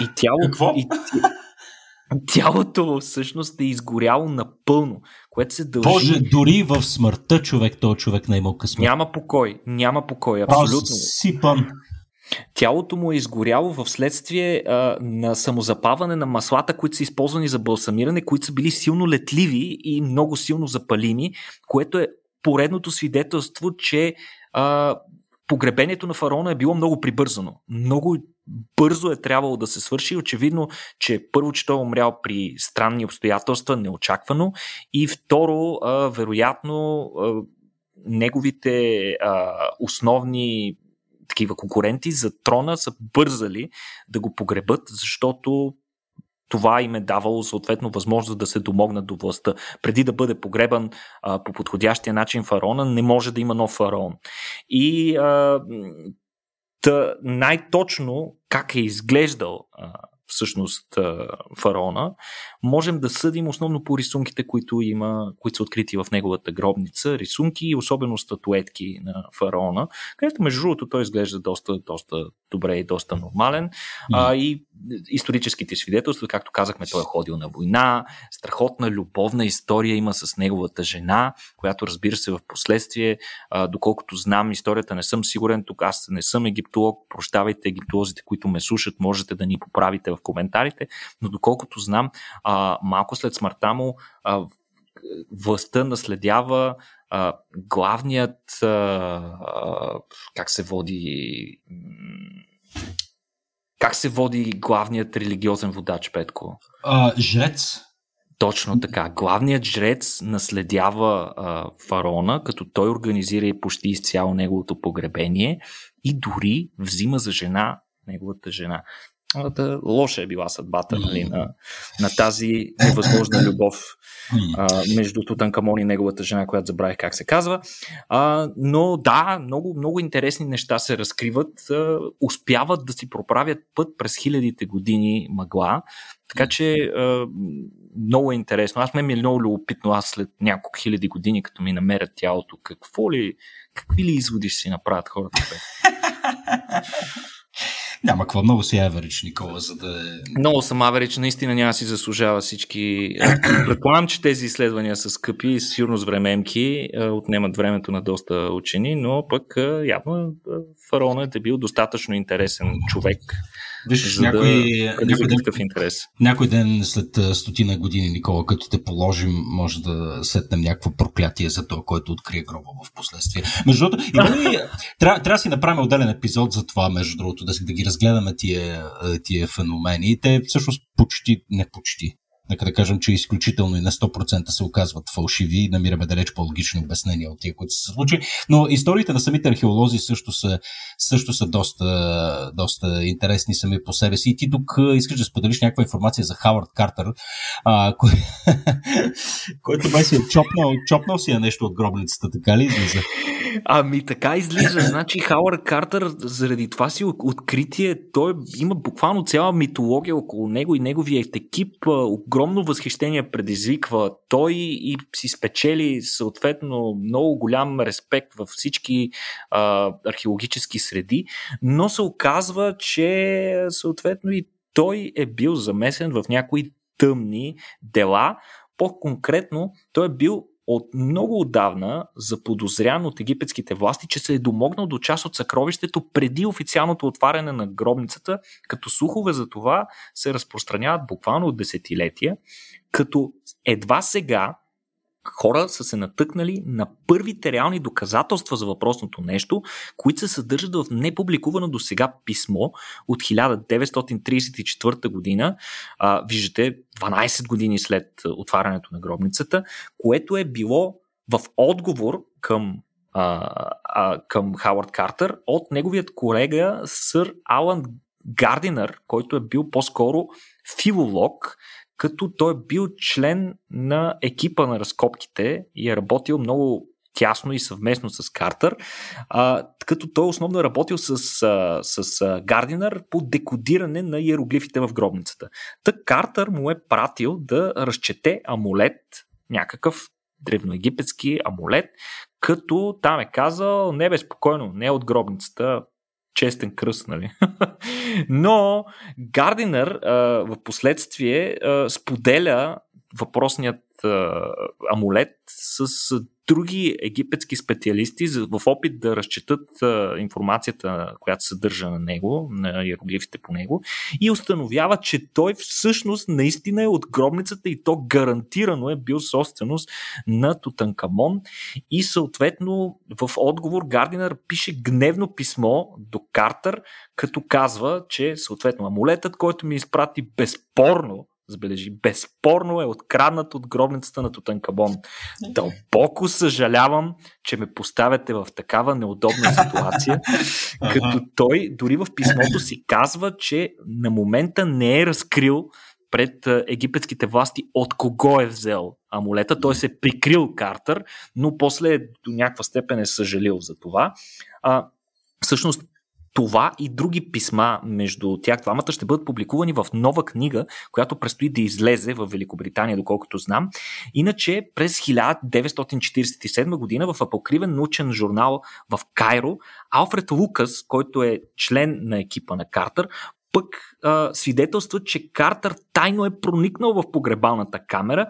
И тялото? И, тялото всъщност е изгоряло напълно, което се дължи... Боже, дори в смъртта човек, този човек не е имал късмет. Няма покой, няма покой, абсолютно. Сипан. Тялото му е изгоряло в следствие а, на самозапаване на маслата, които са използвани за балсамиране, които са били силно летливи и много силно запалими, което е поредното свидетелство, че а, погребението на фараона е било много прибързано. Много бързо е трябвало да се свърши. Очевидно, че първо, че той е умрял при странни обстоятелства, неочаквано, и второ, а, вероятно, а, неговите а, основни такива конкуренти за трона са бързали да го погребат, защото това им е давало съответно възможност да се домогнат до властта. Преди да бъде погребан а, по подходящия начин фараона, не може да има нов фараон. И а, та, най-точно как е изглеждал а, всъщност фараона, можем да съдим основно по рисунките, които има, които са открити в неговата гробница, рисунки и особено статуетки на фараона, където между другото той изглежда доста, доста добре и доста нормален. А, и историческите свидетелства, както казахме, той е ходил на война, страхотна любовна история има с неговата жена, която разбира се в последствие, а, доколкото знам историята, не съм сигурен, тук аз не съм египтолог, прощавайте египтолозите, които ме слушат, можете да ни поправите в коментарите, но доколкото знам, а, малко след смъртта му а, властта наследява а, главният а, как се води как се води главният религиозен водач, Петко? А, жрец. Точно така. Главният жрец наследява а, фараона, като той организира и почти изцяло неговото погребение и дори взима за жена неговата жена да, лоша е била съдбата нали, на, на тази невъзможна любов а, между Тутанкамон и неговата жена, която забравих как се казва. А, но да, много, много интересни неща се разкриват. А, успяват да си проправят път през хилядите години мъгла. Така че а, много е интересно. Аз ме ми е много любопитно, аз след няколко хиляди години, като ми намерят тялото, какво ли, какви ли изводи ще си направят хората? [laughs] Няма какво, много си аверич, Никола, за да е... Много съм аверич, наистина няма си заслужава всички. Предполагам, че тези изследвания са скъпи сигурно с времемки, отнемат времето на доста учени, но пък явно фараонът е бил достатъчно интересен човек Виж, някой, да някой, ден, такъв интерес. някой ден след стотина години, Никола, като те положим, може да сетнем някакво проклятие за това, който открие гроба в последствие. Между другото, [laughs] трябва, трябва да си направим отделен епизод за това, между другото, да, да ги разгледаме тия, тия феномени. Те всъщност почти, не почти, нека да кажем, че изключително и на 100% се оказват фалшиви и намираме далеч по-логични обяснения от тия, които се случи. Но историите на самите археолози също са, също са доста, доста интересни сами по себе си. И ти тук искаш да споделиш някаква информация за Хавард Картер, а, кой... [laughs] който май си е чопнал, чопнал си е нещо от гробницата, така ли излиза? Ами така излиза. Значи Хауър Картер заради това си откритие, той има буквално цяла митология около него и неговия екип. Огромно възхищение предизвиква той и си спечели съответно много голям респект във всички а, археологически среди, но се оказва, че съответно и той е бил замесен в някои тъмни дела. По-конкретно, той е бил от много отдавна заподозрян от египетските власти, че се е домогнал до част от съкровището преди официалното отваряне на гробницата, като слухове за това се разпространяват буквално от десетилетия, като едва сега хора са се натъкнали на първите реални доказателства за въпросното нещо, които се съдържат в непубликувано до сега писмо от 1934 година. А, виждате, 12 години след отварянето на гробницата, което е било в отговор към а, а, към Хауърд Картер от неговият колега сър Алан Гардинър, който е бил по-скоро филолог като той е бил член на екипа на разкопките и е работил много тясно и съвместно с Картер, а, като той основно е работил с, а, с а, Гардинър по декодиране на иероглифите в гробницата. Та Картер му е пратил да разчете амулет, някакъв древноегипетски амулет, като там е казал, не безпокойно, не от гробницата, честен кръст, нали? [laughs] Но Гардинър в последствие споделя въпросният амулет с други египетски специалисти в опит да разчетат а, информацията, която съдържа на него, на иероглифите по него и установява, че той всъщност наистина е от гробницата и то гарантирано е бил собственост на Тутанкамон. И съответно в отговор Гардинър пише гневно писмо до Картер, като казва, че съответно амулетът, който ми изпрати безспорно забележи, безспорно е откраднат от гробницата на Тутанкабон. Дълбоко съжалявам, че ме поставяте в такава неудобна ситуация, [laughs] като той дори в писмото си казва, че на момента не е разкрил пред египетските власти от кого е взел амулета. Той се е прикрил Картер, но после до някаква степен е съжалил за това. А, всъщност това и други писма между тях двамата ще бъдат публикувани в нова книга, която предстои да излезе в Великобритания, доколкото знам. Иначе през 1947 година в апокривен научен журнал в Кайро, Алфред Лукас, който е член на екипа на Картер, пък а, свидетелства, че Картер тайно е проникнал в погребалната камера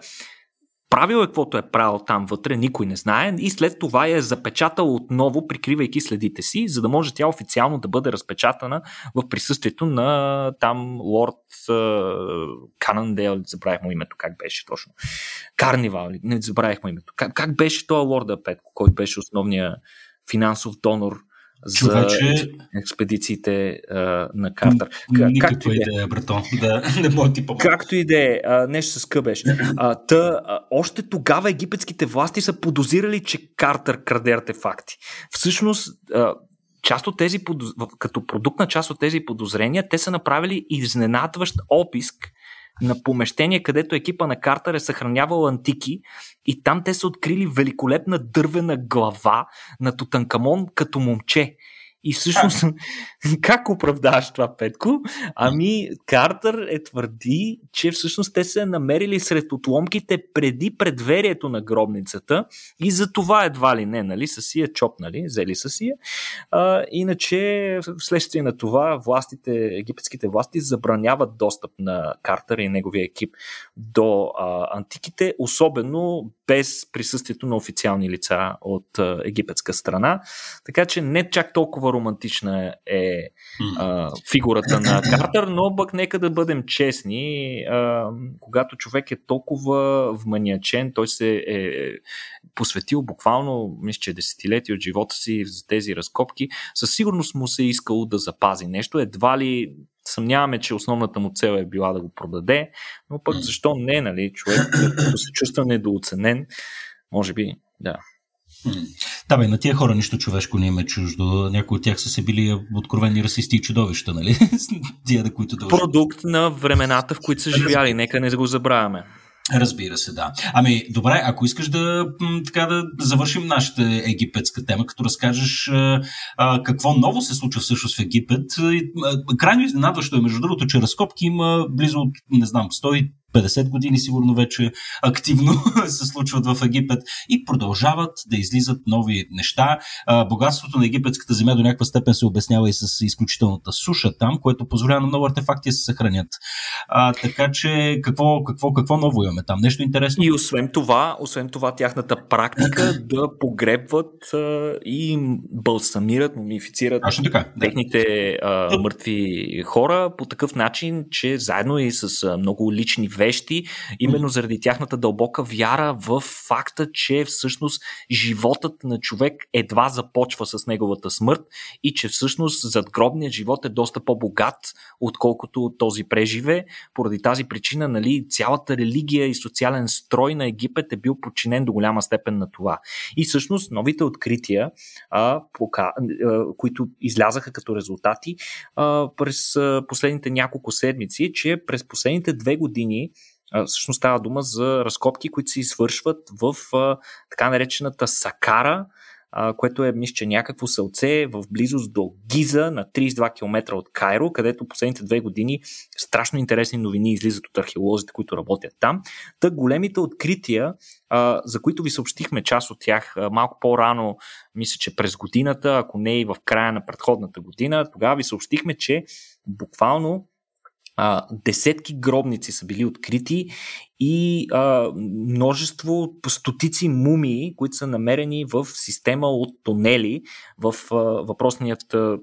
правил е каквото е правил там вътре, никой не знае и след това е запечатал отново, прикривайки следите си, за да може тя официално да бъде разпечатана в присъствието на там лорд Канандел, забравих му името, как беше точно. Карнивал, не забравих му името. Как, как беше този лорда Петко, който беше основният финансов донор за Човече... експедициите а, на Картер. Никаква идея, брато. Да, не мога ти помогна. Както и да е, [laughs] нещо с къбеш. А, та, а, още тогава египетските власти са подозирали, че Картер краде артефакти. Всъщност, а, част от тези, като продукт на част от тези подозрения, те са направили изненадващ описк на помещение, където екипа на Картер е съхранявал антики и там те са открили великолепна дървена глава на Тутанкамон като момче. И всъщност, [laughs] как оправдаваш това, Петко? Ами, Картер е твърди, че всъщност те се намерили сред отломките преди предверието на гробницата и за това едва ли не, нали, са си я чопнали, взели са си я. А, иначе, вследствие на това, властите, египетските власти забраняват достъп на Картер и неговия екип до а, антиките, особено без присъствието на официални лица от а, египетска страна. Така че не чак толкова романтична е а, фигурата на [coughs] Картер, но пък нека да бъдем честни. А, когато човек е толкова вманиачен, той се е посветил буквално, мисля, че десетилетия от живота си за тези разкопки, със сигурност му се е искало да запази нещо. Едва ли съмняваме, че основната му цел е била да го продаде, но пък защо не, нали? Човек, като се чувства недооценен, може би, да. Да, бе, на тия хора нищо човешко не им е чуждо. Някои от тях са се били откровени расисти и чудовища, нали? [laughs] Тия, да, които дължат. Продукт на времената, в които са живяли. Нека не го забравяме. Разбира се, да. Ами, добре, ако искаш да, така, да завършим нашата египетска тема, като разкажеш а, а, какво ново се случва всъщност в Египет. Крайно изненадващо е, между другото, че разкопки има близо, не знам, 100 50 години сигурно вече активно [laughs] се случват в Египет и продължават да излизат нови неща. Богатството на египетската земя до някаква степен се обяснява и с изключителната суша там, което позволява на много артефакти да се съхранят. А, така че какво, какво, какво ново имаме там? Нещо интересно? И освен това, освен това тяхната практика [clears throat] да погребват а, и балсамират, мумифицират така, да. техните а, мъртви хора по такъв начин, че заедно и с а, много лични вещи, именно заради тяхната дълбока вяра в факта, че всъщност животът на човек едва започва с неговата смърт и че всъщност задгробният живот е доста по-богат, отколкото този преживе. Поради тази причина, нали, цялата религия и социален строй на Египет е бил подчинен до голяма степен на това. И всъщност новите открития, а, пока, а, които излязаха като резултати а, през а, последните няколко седмици, че през последните две години всъщност става дума за разкопки, които се извършват в така наречената Сакара, което е, мисля, че някакво селце в близост до Гиза на 32 км от Кайро, където последните две години страшно интересни новини излизат от археолозите, които работят там. Та големите открития, за които ви съобщихме част от тях малко по-рано, мисля, че през годината, ако не и в края на предходната година, тогава ви съобщихме, че буквално а, десетки гробници са били открити и а, множество, стотици мумии, които са намерени в система от тунели в а, въпросният а,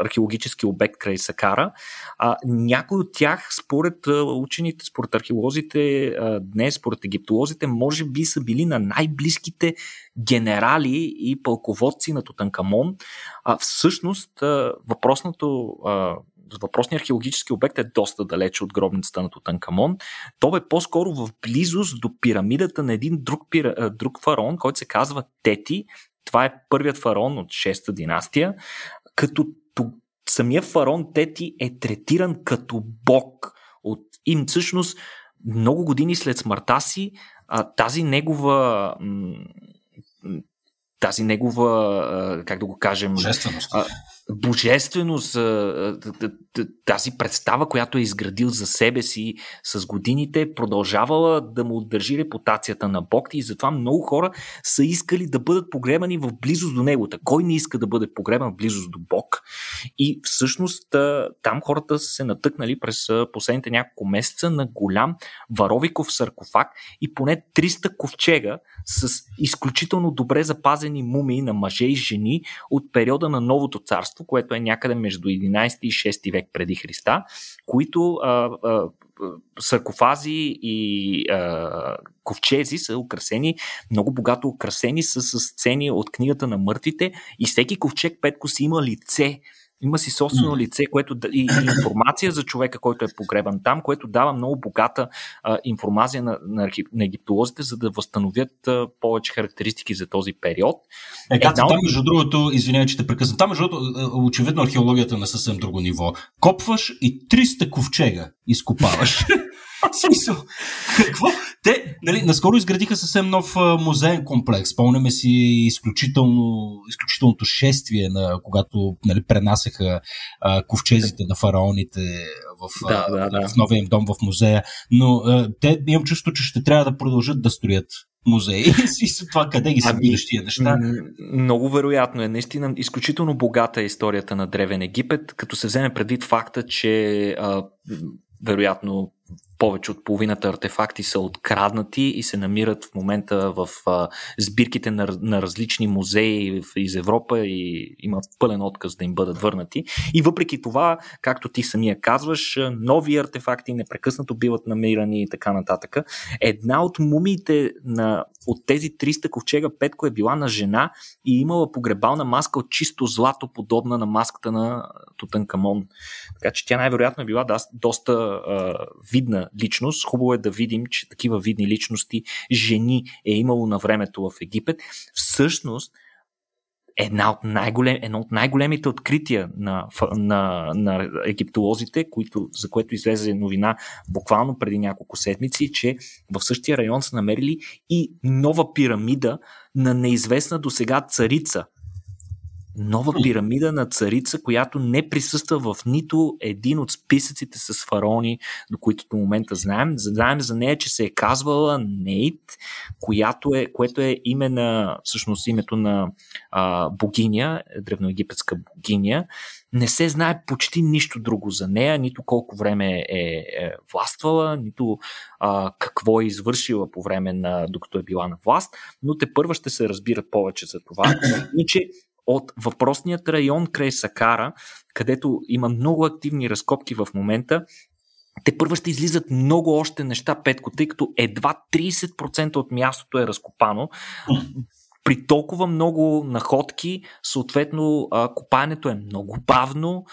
археологически обект край Сакара. А, някои от тях, според а, учените, според археолозите а, днес, според египтолозите, може би са били на най-близките генерали и пълководци на Тутанкамон. А, всъщност, а, въпросното а, въпросният археологически обект е доста далече от гробницата на Тутанкамон. То бе по-скоро в близост до пирамидата на един друг, пира, друг фараон, който се казва Тети. Това е първият фараон от 6-та династия, като самия фараон Тети е третиран като бог. От... И всъщност много години след смъртта си тази негова тази негова, как да го кажем, божественост, тази представа, която е изградил за себе си с годините, продължавала да му държи репутацията на Бог и затова много хора са искали да бъдат погребани в близост до него. Кой не иска да бъде погребан в близост до Бог? И всъщност там хората са се натъкнали през последните няколко месеца на голям варовиков саркофаг и поне 300 ковчега с изключително добре запазени мумии на мъже и жени от периода на Новото царство, което е някъде между 11 и 6 век преди Христа, които а, а, саркофази и а, ковчези са украсени, много богато украсени са с сцени от книгата на мъртвите. И всеки ковчег Петко си има лице има си собствено лице, което да, и, и информация за човека, който е погребан там, което дава много богата а, информация на, на, на египтолозите, за да възстановят а, повече характеристики за този период. Е, Една... там, между другото, извинявай, че те прекъсвам, там, между другото, е, очевидно археологията на съвсем друго ниво. Копваш и 300 ковчега изкопаваш. [laughs] Смисъл, какво? Те, нали, наскоро изградиха съвсем нов музеен комплекс. Спомняме си изключително, изключителното шествие, на, когато нали, пренасяха а, ковчезите на фараоните в, да, да, да. в новия им дом в музея. Но а, те имам чувство, че ще трябва да продължат да строят музеи. [laughs] И това къде ги събираш тия неща? Много вероятно е. Наистина изключително богата е историята на Древен Египет, като се вземе предвид факта, че а, вероятно повече от половината артефакти са откраднати и се намират в момента в а, сбирките на, на различни музеи из Европа и има пълен отказ да им бъдат върнати. И въпреки това, както ти самия казваш, нови артефакти непрекъснато биват намирани и така нататък. Една от мумиите на, от тези 300 ковчега Петко е била на жена и имала погребална маска от чисто злато, подобна на маската на Тутанкамон. Така че тя най-вероятно е била да, доста а, видна личност. Хубаво е да видим, че такива видни личности, жени е имало на времето в Египет. Всъщност, една от най-голем, едно от най-големите открития на, на, на египтолозите, които, за което излезе новина буквално преди няколко седмици, че в същия район са намерили и нова пирамида на неизвестна до сега царица – нова пирамида на царица, която не присъства в нито един от списъците с фараони, до които до момента знаем. Знаем за нея, че се е казвала Нейт, която е, което е име на, всъщност името на а, богиня, древноегипетска богиня. Не се знае почти нищо друго за нея, нито колко време е, е властвала, нито а, какво е извършила по време на, докато е била на власт, но те първа ще се разбират повече за това. И че от въпросният район край Сакара, където има много активни разкопки в момента, те първо ще излизат много още неща, Петко, тъй като едва 30% от мястото е разкопано при толкова много находки, съответно, копаенето е много бавно,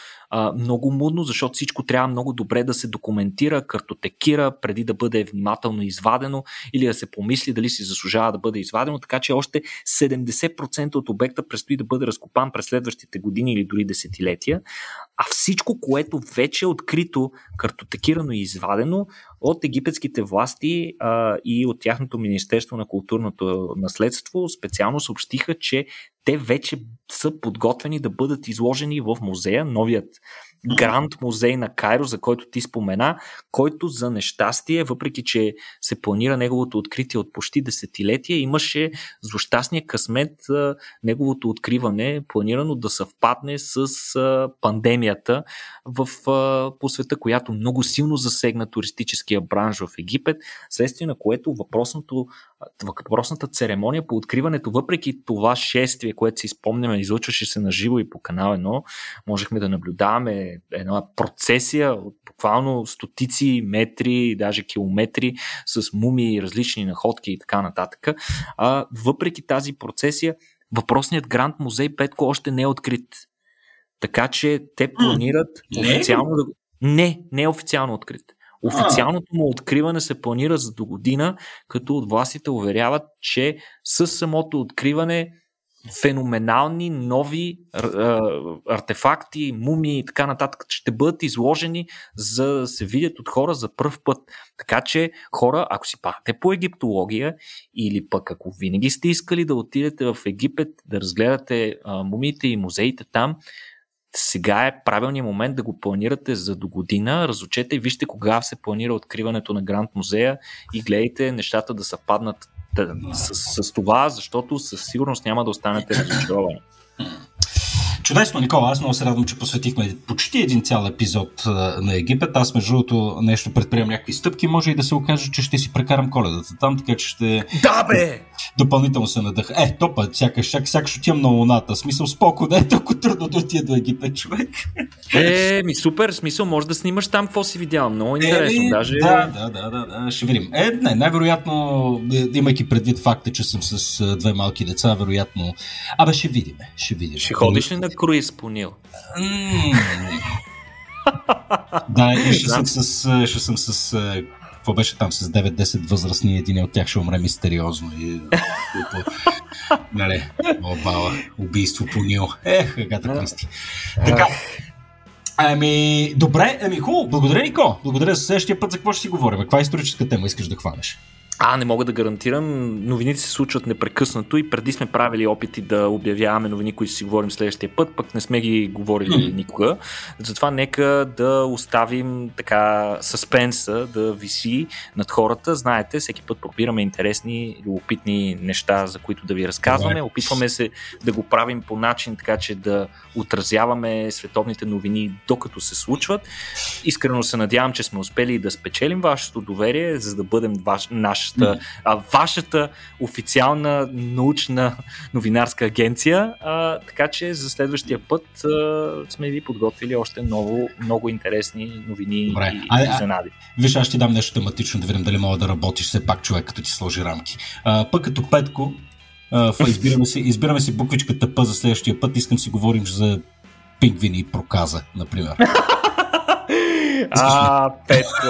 много мудно, защото всичко трябва много добре да се документира, картотекира, преди да бъде внимателно извадено или да се помисли дали си заслужава да бъде извадено, така че още 70% от обекта предстои да бъде разкопан през следващите години или дори десетилетия. А всичко, което вече е открито, картотекирано и извадено от египетските власти а, и от тяхното Министерство на културното наследство, специално съобщиха, че те вече са подготвени да бъдат изложени в музея, новият Гранд музей на Кайро, за който ти спомена, който за нещастие, въпреки че се планира неговото откритие от почти десетилетия, имаше злощастния късмет неговото откриване, планирано да съвпадне с пандемията в, по света, която много силно засегна туристическия бранш в Египет, следствие на което въпросното, въпросната церемония по откриването, въпреки това шествие, което си спомняме, излъчваше се на живо и по канал 1, можехме да наблюдаваме една процесия от буквално стотици метри, даже километри с мумии, различни находки и така нататък. А, въпреки тази процесия, въпросният Гранд музей Петко още не е открит. Така че те планират не? официално да. Не, не е официално открит. Официалното му откриване се планира за до година, като от властите уверяват, че с самото откриване феноменални нови артефакти, мумии и така нататък ще бъдат изложени за да се видят от хора за първ път. Така че хора, ако си пахте по египтология или пък ако винаги сте искали да отидете в Египет да разгледате мумиите и музеите там, сега е правилният момент да го планирате за до година. Разучете и вижте кога се планира откриването на Гранд музея и гледайте нещата да съвпаднат с, с това, защото със сигурност няма да останете разочаровани. Чудесно, Никола. Аз много се радвам, че посветихме почти един цял епизод на Египет. Аз, между другото, нещо предприемам някакви стъпки. Може и да се окаже, че ще си прекарам коледата там, така че ще. Да, бе! Допълнително се надъха. Е, то път, сякаш, сякаш, сякаш отивам на луната. Смисъл, споко, не е толкова трудно да отида до Египет, човек. Е, ми супер, смисъл, може да снимаш там какво си видял. Много интересно. Е, даже... да, да, да, да, да, ще видим. Е, не, най-вероятно, е, имайки предвид факта, че съм с две малки деца, вероятно. Абе, ще видим. Ще видим. Ще ходиш ли на круиз по Нил? да, и ще съм с, ще съм с какво беше там с 9-10 възрастни, един от тях ще умре мистериозно. И, нали, обала, убийство по Нил. Ех, Агата Кристи. Така, Ами, добре, ами хубаво. Благодаря, Нико. Благодаря за следващия път. За какво ще си говорим? Каква историческа тема искаш да хванеш? А, не мога да гарантирам. Новините се случват непрекъснато и преди сме правили опити да обявяваме новини, които си говорим следващия път, пък не сме ги говорили mm. никога. Затова нека да оставим така съспенса да виси над хората. Знаете, всеки път пробираме интересни, любопитни неща, за които да ви разказваме. Опитваме се да го правим по начин, така че да отразяваме световните новини докато се случват. Искрено се надявам, че сме успели да спечелим вашето доверие, за да бъдем ваш, наш нашата, а, вашата официална научна новинарска агенция. А, така че за следващия път а, сме ви подготвили още много, много интересни новини Добре. и, а, изненади. Виж, аз ще дам нещо тематично да видим дали мога да работиш все пак човек, като ти сложи рамки. А, пък като Петко, а, избираме, си, избираме си буквичката П за следващия път. Искам си говорим за пингвини и проказа, например. [laughs] А, Петко,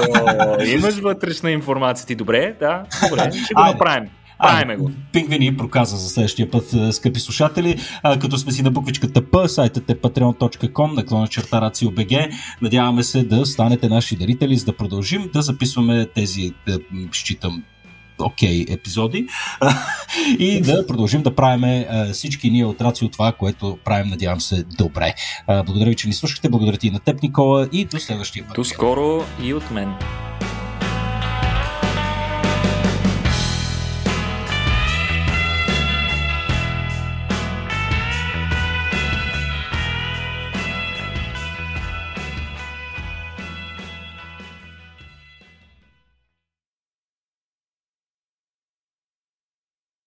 [laughs] имаш вътрешна информация ти. Добре, да, добре, ще го направим. Правиме го. Пингвини проказа за следващия път, е, скъпи слушатели. А, като сме си на буквичката П, сайтът е patreon.com, наклона черта RACIO.BG. Надяваме се да станете наши дарители, за да продължим да записваме тези, да, считам, окей okay, епизоди [laughs] и да продължим да правим всички ние от Рацио това, което правим, надявам се, добре. Благодаря ви, че ни слушахте, благодаря ти и на теб, Никола, и до следващия път. До скоро и от мен.